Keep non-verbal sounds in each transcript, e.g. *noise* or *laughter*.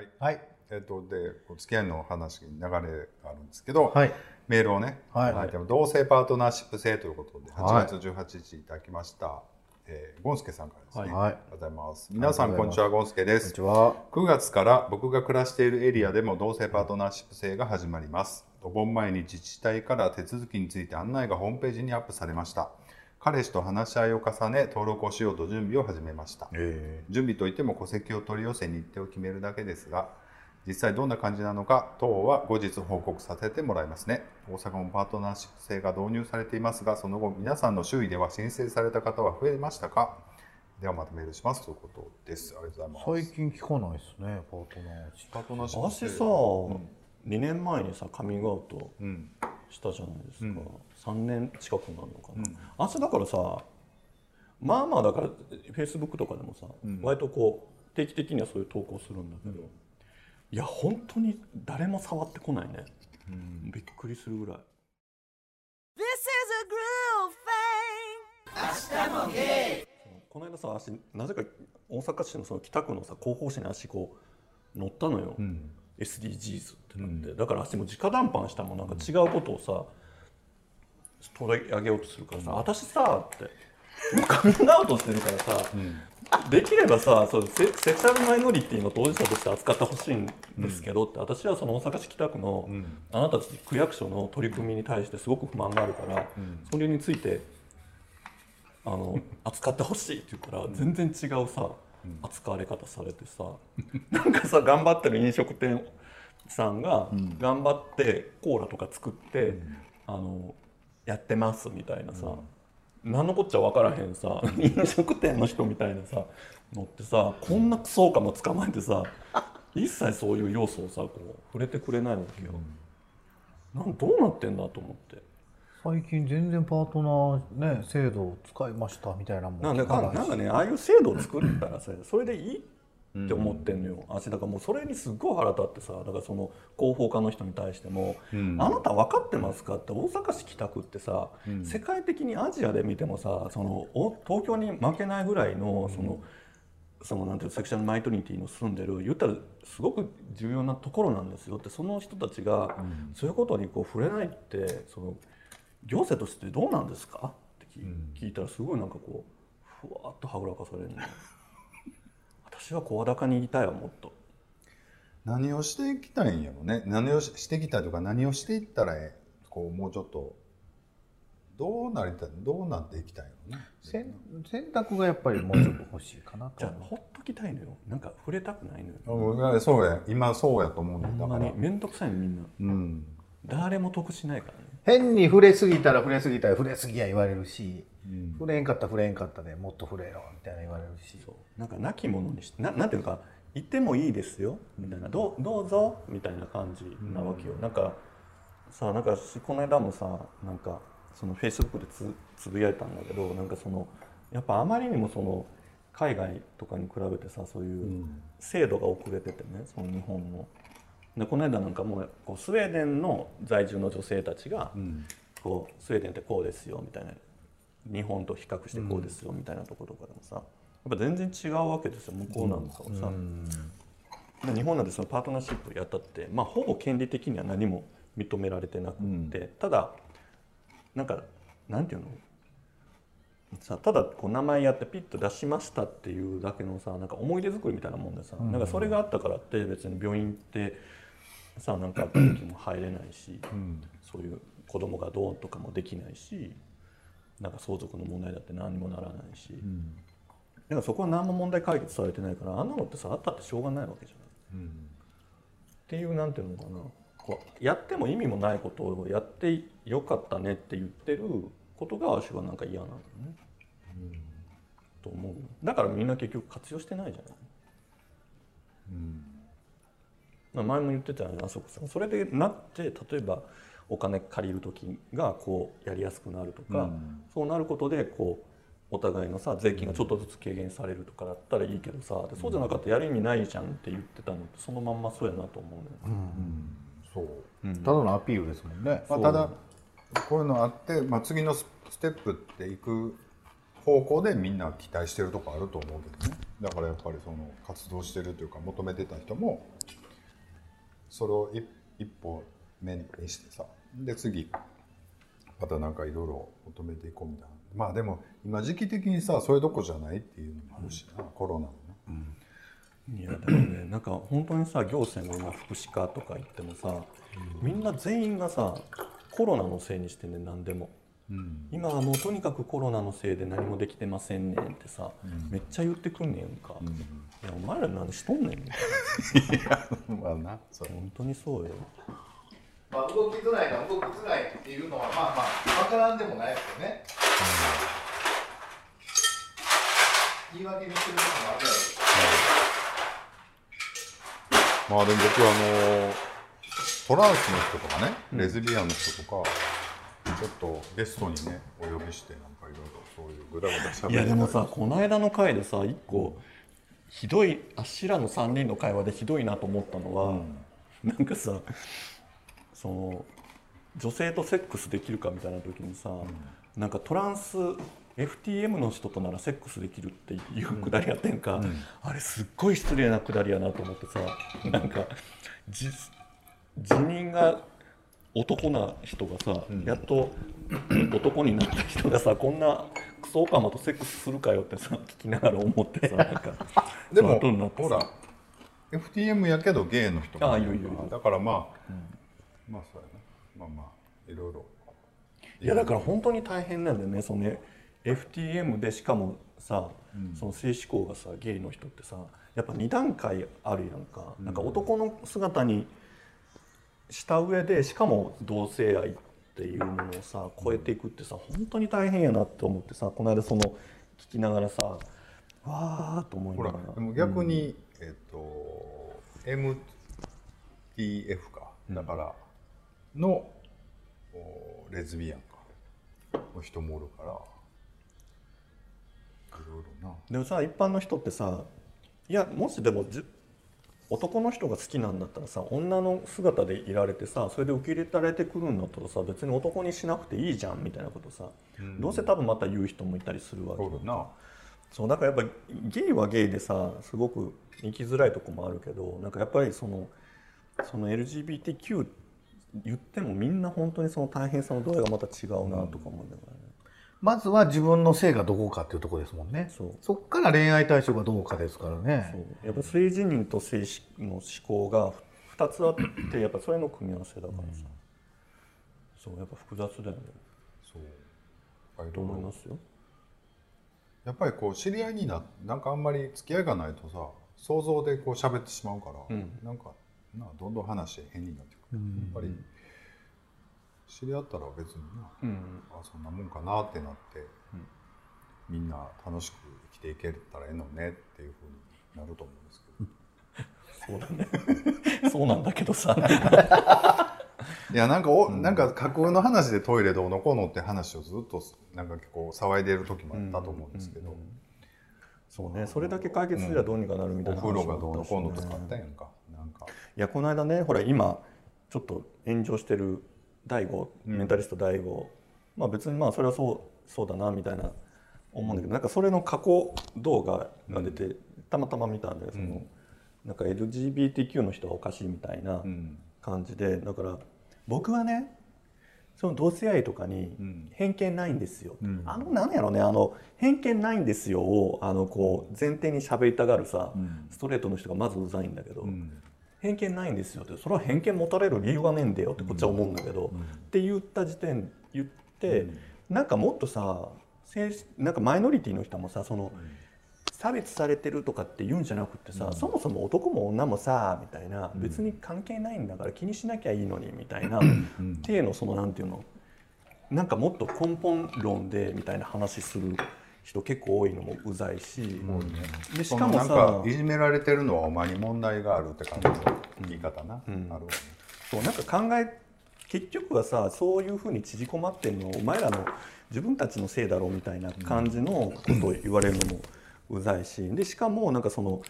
はい、はい。えっとでお付き合いの話に流れがあるんですけど、はい。メールをね、はい。ただい同性パートナーシップ制ということではい。8月18日いただきました、えーゴンスケさんからですね、はい。ありがとうございます。皆さんこんにちはゴンスケです。こんにちは。9月から僕が暮らしているエリアでも同性パートナーシップ制が始まります。お盆前に自治体から手続きについて案内がホームページにアップされました彼氏と話し合いを重ね登録をしようと準備を始めました。え。準備といっても戸籍を取り寄せ日程を決めるだけですが実際どんな感じなのか等は後日報告させてもらいますね。大阪もパートナーシップ制が導入されていますがその後皆さんの周囲では申請された方は増えましたか？ではまたメールします。ということです。ありがとうございます。最近聞かないですね、パートナー。パートナーシップ制。私さ、2年前にさカミングアウト。うんしたじゃないですか、3年近くなるのかな、私だからさまあまあだからフェイスブックとかでもさ、割とこう定期的にはそういう投稿するんだけど、いや本当に誰も触ってこないね、びっくりするぐらい。This is a groove thing. この間さ足なぜか大阪市のその北区のさ広報誌に足こう乗ったのよ、SDGs ってなって、だから足も直談判したもんなんか違うことをさ取り上げようとするからさ、私さってカミングアウトしてるからさ、できればさそうセセクシャルマイノリティの当事者として扱ってほしいんですけどって、私はその大阪市北区の、あなたたち区役所の取り組みに対してすごく不満があるから、それについてあの扱ってほしいって言ったら全然違うさ、扱われ方されてさなんかさ頑張ってる飲食店さんが頑張ってコーラとか作って、あのやってますみたいなさ、何のこっちゃ分からへんさ *laughs* 飲食店の人みたいなさのってさこんなクソかも捕まえてさ一切そういう要素をさこう触れてくれないわけよ。なんどうなってんだと思って。最近全然パートナーね、制度を使いましたみたいなもんなんかし。なんかねああいう制度を作ったらさそれでいいって思ってんのよ、私だからもうそれにすっごい腹立ってさだからその広報課の人に対しても「あなた分かってますか?」って大阪市北区ってさ、世界的にアジアで見てもさそのお東京に負けないぐらいのその。そのなんていうのセクシャルマイノリティの住んでる言ったらすごく重要なところなんですよってその人たちがそういうことにこう触れないってその行政としてどうなんですか？って聞,、聞いたらすごいなんかこうふわっとはぐらかされるの。*laughs* 私は声高に言いたいわもっと。何をしていきたいんやろね。何をししていきたいとか何をしていったらええ。こうもうちょっとどうなりたいどうなっていきたいのね。選選択がやっぱりもうちょっと欲しいかなと。じゃあほっときたいのよ。なんか触れたくないのよ。うんそうや今そうやと思うんだほんだからまに面倒くさいのみんな。うん。誰も得しないからね変に触れすぎたら触れすぎたら触れすぎや言われるし、触れんかったら触れんかったでもっと触れろみたいな言われるし。なんか亡き者にしてななんていうか言ってもいいですよみたいな。どうどうぞみたいな感じなわけよ、なんかさなんかこの間もさなんかそのフェイスブックでつつぶやいたんだけどなんかそのやっぱあまりにもその海外とかに比べてさそういう制度が遅れててねその日本の。でこの間なんかもうこうスウェーデンの在住の女性たちが、こうスウェーデンってこうですよみたいな日本と比較してこうですよみたいなところとかでもさやっぱ全然違うわけですよ向こうなんかはさ。で日本なんてそのパートナーシップやったって、まあ、ほぼ権利的には何も認められてなくって、ただなんかなんていうの？さただこう名前やってピッと出しましたっていうだけのさなんか思い出作りみたいなもんでさ、なんかそれがあったからって別に病院行ってさあなんかあった時も入れないし、そういう子供がどうとかもできないしなんか相続の問題だって何にもならないし、だからそこは何も問題解決されてないからあんなのってさあったってしょうがないわけじゃない。っていうなんていうのかなこうやっても意味もないことをやってよかったねって言ってることが私はなんか嫌なのね。うんと思うだからみんな結局活用してないじゃない。まあ前も言ってたよねあそこさん。それでなって例えばお金借りる時がこうやりやすくなるとか、そうなることでこうお互いのさ税金がちょっとずつ軽減されるとかだったらいいけどさでそうじゃなかったらやる意味ないじゃんって言ってたのってそのまんまそうやなと思うね、そう。ただのアピールですもんね。まあ、ただこういうのあって、まあ、次のスステップっていく方向でみんな期待してるとこあると思うけどね。だからやっぱりその活動してるというか求めてた人もそれを一一歩目にしてさで次またなんかいろいろ求めていこうみたいな。まあでも今時期的にさそれどころじゃないっていうのもあるしな、コロナもね、いやでもねなんか本当にさ行政の今福祉課とか行ってもさ、みんな全員がさコロナのせいにしてんねん何でも。うん、今はもうとにかくコロナのせいで何もできてませんねんってさ、めっちゃ言ってくんねんか、いやお前ら何しとんねん。みたいまあなそれな本当にそうよ。まあ、動きづらいのは動きづらいっていうのはまあまあ分からんでもないですよね、言い訳にすることもあるやろうしまあでも僕あのトランスの人とかね、レズビアンの人とかちょっとゲストにねお呼びしてなんかいろいろそういうぐだぐだしゃべいやでもさこの間の回でさ一個ひどいあっしらの3人の会話でひどいなと思ったのは、なんかさその女性とセックスできるかみたいな時にさ、なんかトランス FTM の人とならセックスできるっていうくだりやってんか、あれすっごい失礼なくだりやなと思ってさなんかじ辞任が男な人がさ、やっと *clears throat* 男になった人がさこんなクソオカマとセックスするかよってさ聞きながら思ってさ *laughs* なんか。でもほら FTM やけどゲイの人もあいるいるいる。だからまあ、まあそうやな。まあまあいろいろ。いやだから本当に大変なんだよね。そのね FTM でしかもさ、その性思考がさゲイの人ってさやっぱ2段階あるやんか,、なんか男の姿にした上でしかも同性愛っていうものをさ超えていくってさ本当に大変やなって思ってさこの間その聞きながらさわーっと思いほながら。らでも逆に、えっ、と MTF か。だからの、おレズビアンか。の人もおるから。いろいろな。でもさ一般の人ってさいやもしでもじ男の人が好きなんだったらさ女の姿でいられてさそれで受け入れられてくるんだったらさ別に男にしなくていいじゃんみたいなことさ、どうせ多分また言う人もいたりするわけだな。そうだからやっぱゲイはゲイでさすごく生きづらいとこもあるけどなんかやっぱりそのその LGBTQ 言ってもみんな本当にその大変さの度合いがまた違うなとか思うんだよね。まずは自分の性がどこかっていうところですもんね。そう。そっから恋愛対象がどうかですからね。そう。やっぱ性自認と性の思考が2つあってやっぱそれの組み合わせだからさ、そうやっぱ複雑だよね。そう。と思いますよ。やっぱりこう知り合いにななんかあんまり付き合いがないとさ想像でこう喋ってしまうから、うん。なんかなどんどん話変になってくる、やっぱり知り合ったら別にな、うん。あそんなもんかなってなって、みんな楽しく生きていけたらええのねっていうふうになると思うんですけど。*laughs* そうだね。*laughs* そうなんだけどさ。*laughs* いやなんかお、なんか架空の話でトイレどうのこうのって話をずっとなんかこう騒いでる時もあったと思うんですけど、そうね。それだけ解決すりゃどうにかなるみたいなお風呂がどうのこうのとかあったやんかなんか。いやこの間ねほら今ちょっと炎上してる大悟メンタリスト大悟、まあ別にまあそれはそうそうだなみたいな思うんだけど、なんかそれの過去動画が出て、たまたま見たんでその、なんか LGBTQ の人はおかしいみたいなうん。感じでだから僕はねその同性愛とかにん。偏見ないんですよ、ん。あのなんやろねあの偏見ないんですよをあのこう前提に喋りたがるさ、ん。ストレートの人がまずうざいんだけど、ん偏見ないんですよってそれは偏見持たれる理由がねえんだよってこっちは思うんだけど、って言った時点言って、なんかもっとさ性なんかマイノリティの人もさその、差別されてるとかって言うんじゃなくてさ、そもそも男も女もさみたいな、別に関係ないんだから気にしなきゃいいのにみたいな、っていうのそのなんていうのなんかもっと根本論でみたいな話する人結構多いのもうざいし、でししかもなんかいじめられてるのはお前に問題があるって感じの言い方な、あるわねそうなんか考え結局はさそういうふうに縮こまってんのお前らの自分たちのせいだろうみたいな感じのことを言われるのもうざいしでしかもなんかその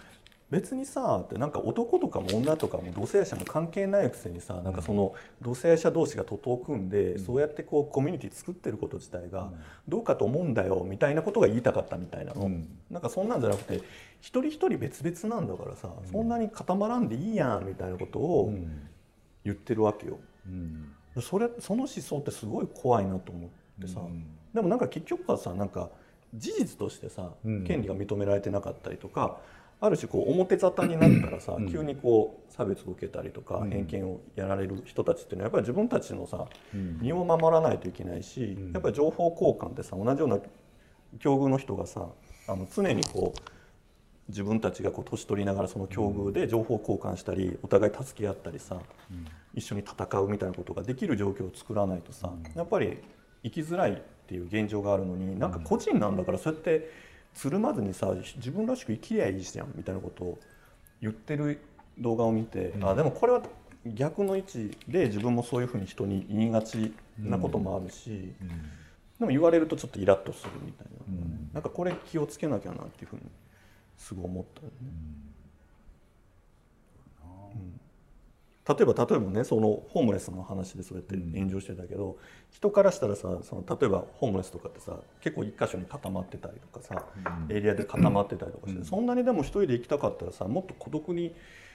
別にさってなんか男とかも女とかも同性愛者も関係ないくせにさなんかその同性愛者同士が徒党を組んで、そうやってこうコミュニティ作ってること自体がどうかと思うんだよみたいなことが言いたかったみたいなの、うん。なんかそんなんじゃなくて一人一人別々なんだからさ、そんなに固まらんでいいやんみたいなことを言ってるわけよ。うん。それその思想ってすごい怖いなと思ってさ、うん。でもなんか結局はさなんか事実としてさ、うん。権利が認められてなかったりとかある種こう表沙汰になったらさ、うん。急にこう差別を受けたりとか、うん。偏見をやられる人たちっていうのはやっぱり自分たちのさうん。身を守らないといけないし、ん。やっぱり情報交換ってさ同じような境遇の人がさあの常にこう自分たちがこう年取りながらその境遇で情報交換したりお互い助け合ったりさ、一緒に戦うみたいなことができる状況を作らないとさ、やっぱり生きづらいっていう現状があるのになんか個人なんだからそうやってつるまずにさ自分らしく生きりゃいいじゃんみたいなことを言ってる動画を見て、あでもこれは逆の位置で自分もそういうふうに人に言いがちなこともあるし、でも言われるとちょっとイラッとするみたいな、なんかこれ気をつけなきゃなっていうふうにすごい思ったよね。例えば例えばねそのホームレスの話でそうやって炎上してたけど、人からしたらさその例えばホームレスとかってさ結構一箇所に固まってたりとかさ、エリアで固まってたりとかして、そんなにでも一人で行きたかったらさもっと孤独に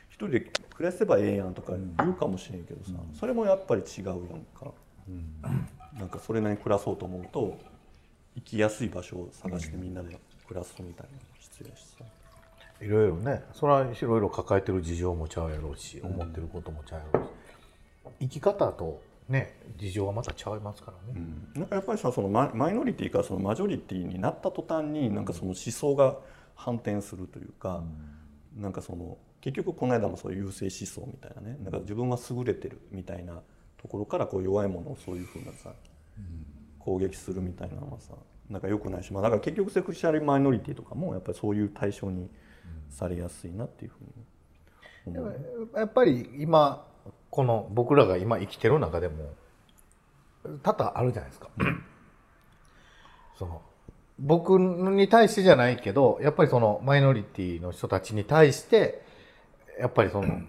一人で暮らせばええやんとか言うかもしれんけどさ、それもやっぱり違うやんか、なんかそれなりに暮らそうと思うと生きやすい場所を探してみんなで暮らすみたいな必要やしさ。いろいろねそれはいろいろ抱えてる事情もちゃうやろうし、思ってることもちゃうやろうし。生き方とね事情はまたちゃいますからね、なんかやっぱりさそのママイノリティからそのマジョリティになった途端になんかその思想が反転するというか、なんかその結局この間もそういう優勢思想みたいなねなんか自分は優れてるみたいなところからこう弱いものをそういうふうなさ攻撃するみたいなのはさなんか良くないし、まあ、だから結局セクシャルマイノリティとかもやっぱりそういう対象にされやすいなっていうふうに。やっぱり今この僕らが今生きてる中でも多々あるじゃないですか。*clears throat* その僕に対してじゃないけどやっぱりそのマイノリティの人たちに対してやっぱりその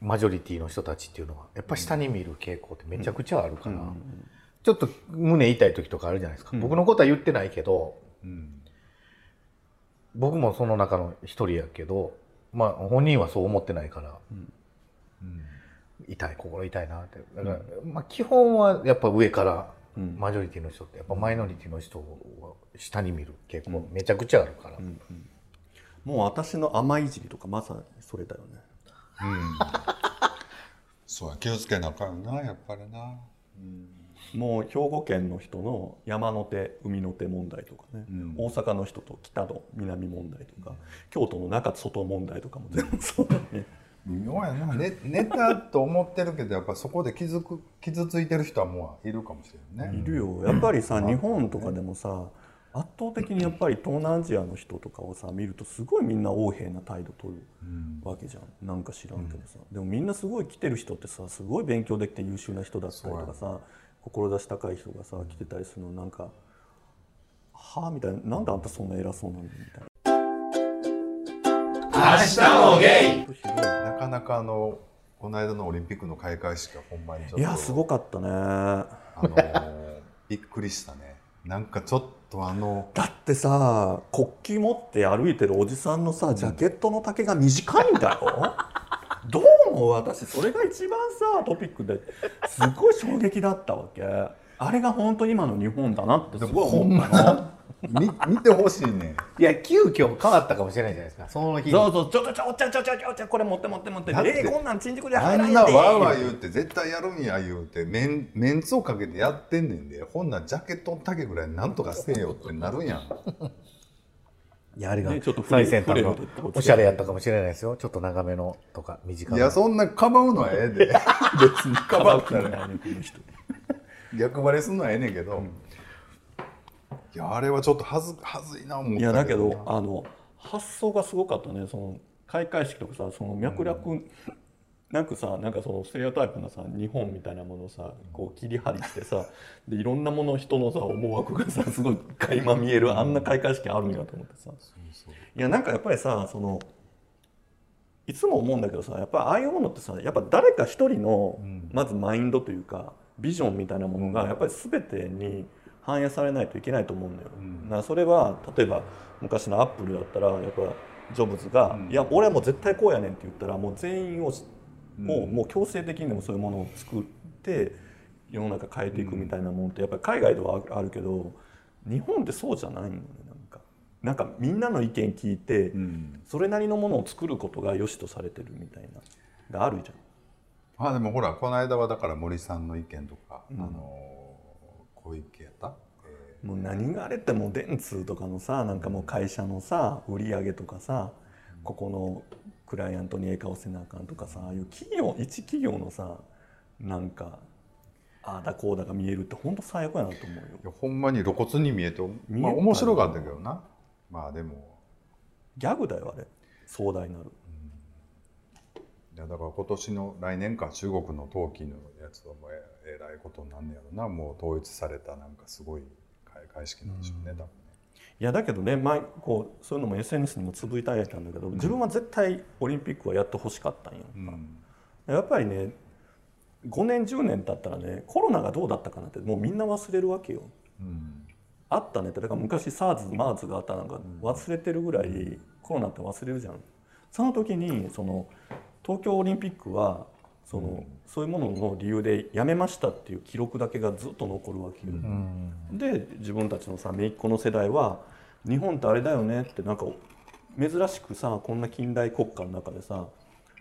マジョリティの人たちっていうのはやっぱ下に見る傾向ってめちゃくちゃあるから、ちょっと胸痛い時とかあるじゃないですか、僕のことは言ってないけどうん僕もその中の一人やけどまあ本人はそう思ってないから、痛い心痛いなって。だから、まあ、基本はやっぱ上からうん。マジョリティの人ってやっぱマイノリティの人を下に見る傾向めちゃくちゃあるから、もう私の甘いいじりとかまさにそれだよね。*laughs* そうや気をつけなあかんよなやっぱりなもう兵庫県の人の山の手海の手問題とかね、うん。大阪の人と北の南問題とか、京都の中と外問題とかも全部 *laughs* そうだね。微妙やな。ねネタと思ってるけどやっぱそこで傷く *laughs* 傷ついてる人はもういるかもしれんね、いるよ。やっぱりさ日本とかでもさ圧倒的にやっぱり東南アジアの人とかをさ見るとすごいみんな横柄な態度取るわけじゃん。なんか知らんけどさ、でもみんなすごい来てる人ってさすごい勉強できて優秀な人だったりとかさ志高い人がさ来てたりするのなんか「はあ?」みたいな「なんであんたそんな偉そうなんだ」みたいな。明日もゲイ！なかなかあのこの間のオリンピックの開会式はほんまにちょっといやすごかったね。あのー *laughs* びっくりしたね。なんかちょっとあのだってさ国旗持って歩いてるおじさんのさジャケットの丈が短いんだよ、ど *laughs* うも私それが一番さトピックですごい衝撃だったわけ。あれが本当今の日本だなってすごい思ったの。見 *laughs* 見てほしいねいや急遽変わったかもしれないじゃないですかその日そうそうちょちょちょちょちょちょちょこれ持って持って持って。えー、こんなん新宿じくであ入らんんなわーわー言うて絶対やるんや言うてメンメンツをかけてやってんねんでほんなジャケット丈ぐらいなんとかせえよってなるやん。いやあれがねちょっと最先端のおしゃれやったかもしれないですよ。ちょっと長めのとか短めいやそんなかばうのはええで。*laughs* 別に。かばったらねこの人。逆張りすんのはええねんけど、いやあれはちょっとはずはずいな思ったいやだけどあの発想がすごかったね。その開会式とかさその脈絡なくさなんかそのステレオタイプなさ日本みたいなものをさこう切り張りしてさでいろんなもの人のさ思惑がさすごい垣間見えるあんな開会式あるんやと思ってさ。いやなんかやっぱりさそのいつも思うんだけどさやっぱああいうものってさやっぱ誰か一人のまずマインドというかビジョンみたいなものがやっぱり全てに反映されないといけないと思うんだよ。だからそれは例えば昔のアップルだったらやっぱジョブズが「いや俺はもう絶対こうやねん」って言ったらもう全員をもうもう強制的にでもそういうものを作って世の中変えていくみたいなもんってやっぱり海外ではあるけど日本ってそうじゃないのねなんか。なんかみんなの意見聞いてうん。それなりのものを作ることが良しとされてるみたいながあるじゃん。まあでもほらこの間はだから森さんの意見とか、あの小池やった、えもう何があれってもう電通とかのさなんかもう会社のさ売り上げとかさここのクライアントにええ顔せなあかんとかさああいう企業一企業のさなんかああだこうだが見えるって本当最悪やなと思うよ。ーいやほんまに露骨に見えてまあ面白かったけどな。まあでも。ギャグだよあれ。壮大なる。いやだから今年の来年か中国の陶器のやつはもうええらいことになんねやろな。もう統一されたなんかすごい開会式なんでしょうね、多分。ねいやだけどね前こうそういうのも SNS にもつぶいたやったんだけど自分は絶対オリンピックはやってほしかったんよ。うんやっぱりね5年10年経ったらねコロナがどうだったかなってもうみんな忘れるわけよ。うんあったねってだから昔 SARS、MARS があったなんか忘れてるぐらいコロナって忘れるじゃん。その時にその東京オリンピックはその、そういうものの理由でやめましたっていう記録だけがずっと残るわけよ。で自分たちのさ姪っ子の世代は日本ってあれだよねってなんか珍しくさこんな近代国家の中でさ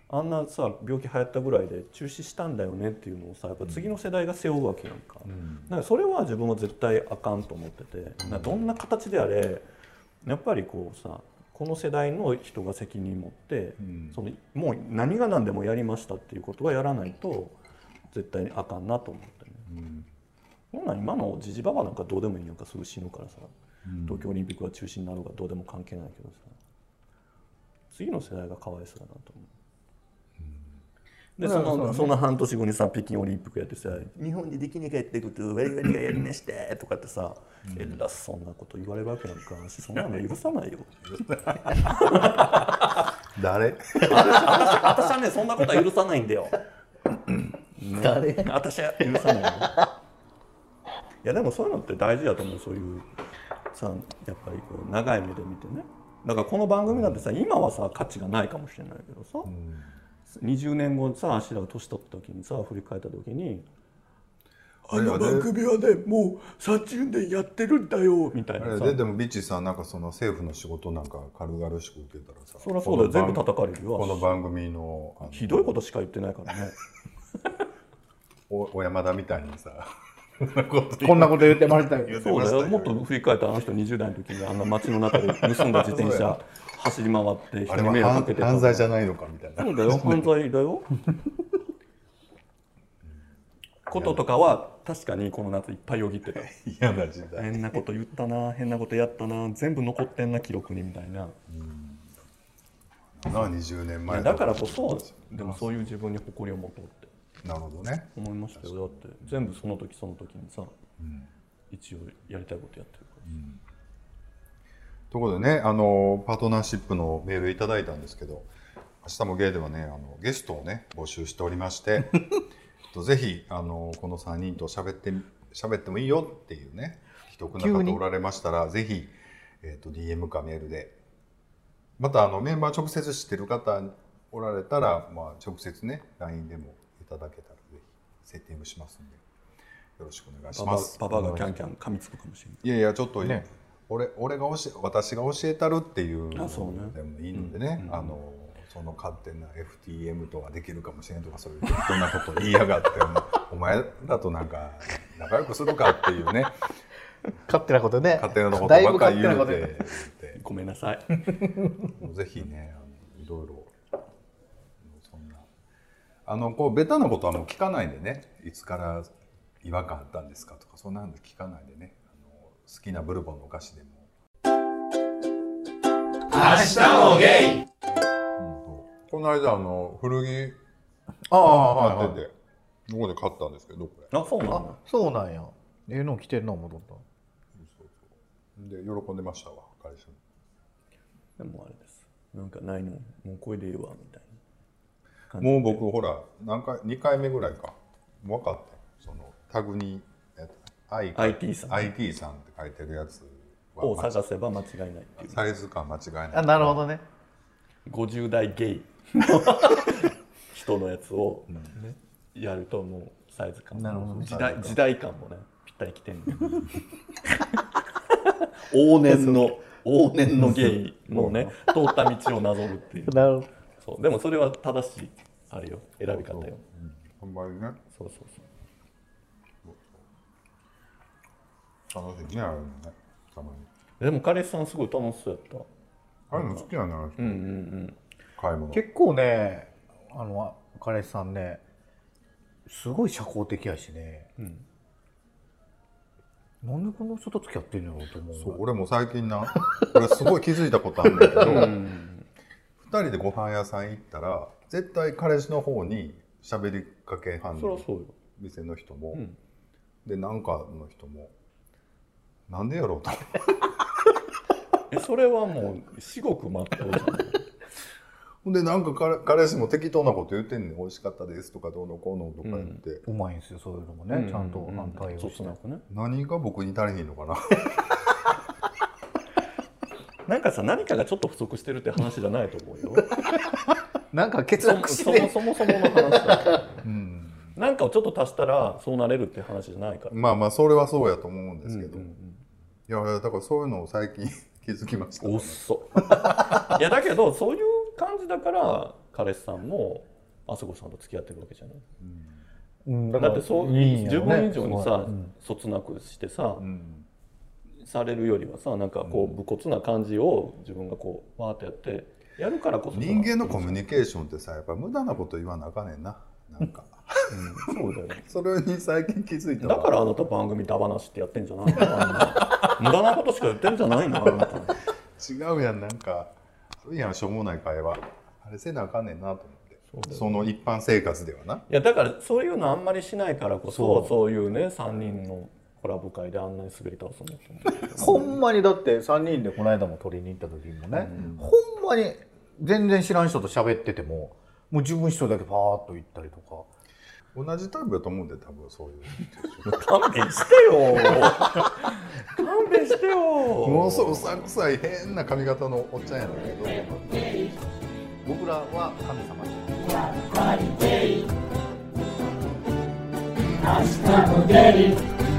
あんなさ病気流行ったぐらいで中止したんだよねっていうのをさやっぱ次の世代が背負うわけやんか,、だからそれは自分は絶対あかんと思っててどんな形であれやっぱりこうさこの世代の人が責任持って、ん。そのもう何が何でもやりましたっていうことはやらないと絶対にあかんなと思ってね。うん。そんなん今のジジババなんかどうでもいいやんかすぐ死ぬからさ、東京オリンピックが中止になるがどうでも関係ないけどさ。次の世代がかわいそうだなと思う。でそのその半年後にさ北京オリンピックやってさ「日本でできなかったことを我々がやりました」とかってさ偉そうなこと言われるわけなんかそんなの *laughs* 許さないよ。誰？私はねそんなことは許さないんだよ。誰？私は許さないよ。いやでもそういうのって大事だと思うそういうさやっぱりこう長い目で見てね。だからこの番組なんてさ今はさ価値がないかもしれないけどさ、20年後さ芦田が年取った時にさ振り返った時に「あの番組はねもう30年やってるんだよ」みたいあなさ。れででもビッチさんなんかその政府の仕事なんか軽々しく受けたらさそりゃそうだよ全部この番叩かれるよ。この番組のあのひどいことしか言ってないからね。*laughs* お小山田みたいにさ *laughs* こんなこと言ってましたよ。そうだよ。もっと振り返ったらあの人20代の時にあんな街の中で盗んだ自転車走り回って人に迷惑かけてた犯罪じゃないのかみたいな。そうだよ犯罪だよ。こととかは確かにこの夏いっぱいよぎってた。嫌な時代。変なこと言ったな変なことやったな全部残ってんな記録にみたいな。な20年い前やだからこそでもそういう自分に誇りを持とうって。なるほどね。思いましたよ。だって全部その時その時にさ、一応やりたいことやってるから、ということでねあのパートナーシップのメールいただいたんですけど明日もゲイではねあのゲストをね募集しておりまして *laughs* とぜひあのこの3人と喋って喋ってもいいよっていうね既得な方おられましたらぜひ、えー、と DM かメールで。またあのメンバー直接知ってる方おられたら、まあ、直接ね LINE でもいただけたらぜひセッティングしますんでよろしくお願いします。ババアがキャンキャン噛みつくかもしれない。いやいやちょっと、ね俺俺が教え私が教えたるっていうあそうね。のでもいいのでね。あのその勝手な FTM とはできるかもしれんとかそういう適当なこと言いやがって *laughs* お前らとなんか仲良くするかっていうね。勝手なことね。勝手なことだいぶばっかり言うてごめんなさい。*laughs* ぜひねあのいろいろそんな。あのこうベタなことはもう聞かないでね。いつから違和感あったんですかとかそんなんで聞かないでね好きなブルボンのお菓子でも。明日もゲイ。この間あの古着ああ買ってて。どこで買ったんですけどこれ。あそうなんそうなんや。ええの着てんな思っとった。で喜んでましたわ会社でもあれです。なんかないの？もうこれでいいわみたいなもう僕ほら何回2回目ぐらいか。分かってそのタグに IT さん。IT さんって書いてるやつをは探せば間違いないっていう。サイズ感間違いない。あなるほどね。50代ゲイ。*laughs* 人のやつを、ね、やるともうサイズ感。なるほどね。時代時代感もねぴったりきてんね *laughs* 往年の。往年のゲイのね *laughs* 通った道をなぞるっていう。なるほど。そう。でもそれは正しいあれよ。選び方よ。ほんまにね。そうそうそう楽しいねあれもねたまに。でも彼氏さんすごい楽しそうやっああいうの好きやねあの人。たうんうんうん。買い物。結構ねあの彼氏さんねすごい社交的やしね、なんでこの人と付き合ってんのやろうと思う。そう俺も最近な *laughs* 俺すごい気づいたことあるんだけど、うん。2人でご飯屋さん行ったら絶対彼氏の方に喋りかけはんのそりゃそうよ。店の人も、ん。でなんかの人もなんでやろうと。*laughs* えそれはもう至極まっとうじゃん。ほんでなんか彼彼氏も適当なこと言ってんねん。美味しかったですとかどうのこうのとか言って、うまいんですよそういうのもね、ちゃんと反対をそして。つなくね。何が僕に足りひんのかな。*laughs* なんかさ何かがちょっと不足してるって話じゃないと思うよ。*laughs* なんか欠そ落しそもてそもそもの話だ。うんなんかをちょっと足したらそうなれるって話じゃないから。まあまあそれはそうやと思うんですけど、うんうんいやいやだからそういうのを最近気づきました、おっそ。*laughs* いやだけどそういう感じだから彼氏さんもあそこさんと付き合ってるわけじゃない。うん。だってそういいね。自分以上にさ、うんそつなくしてさ、うん。されるよりはさなんかこう武骨な感じを自分がこうわーってやってやるからこそさ。人間のコミュニケーションってさやっぱ無駄なこと言わなあかんねんな。なんかうん。そうだよね。それに最近気づいたわ。だからあなた番組ダバなしってやってんじゃないのあん。な無駄なことしか言ってんじゃないのあなた違うやん。なんかそういやんしょうもない会話。あれせなあかんねんなと思って。その一般生活ではな。いやだからそういうのあんまりしないからこそそそういうね3人のコラボ会であんなに滑り倒すんだと思うほんまにだって3人でこの間も取りに行った時もね、ほんまに全然知らん人と喋っててももう自分一人だけパーッと行ったりとか同じタイプだと思うんで多分そういう。勘弁してよ。勘弁してよ。ものすごくさくさい変な髪型のおっちゃんやねんけど。僕らは神様に明日もゲイ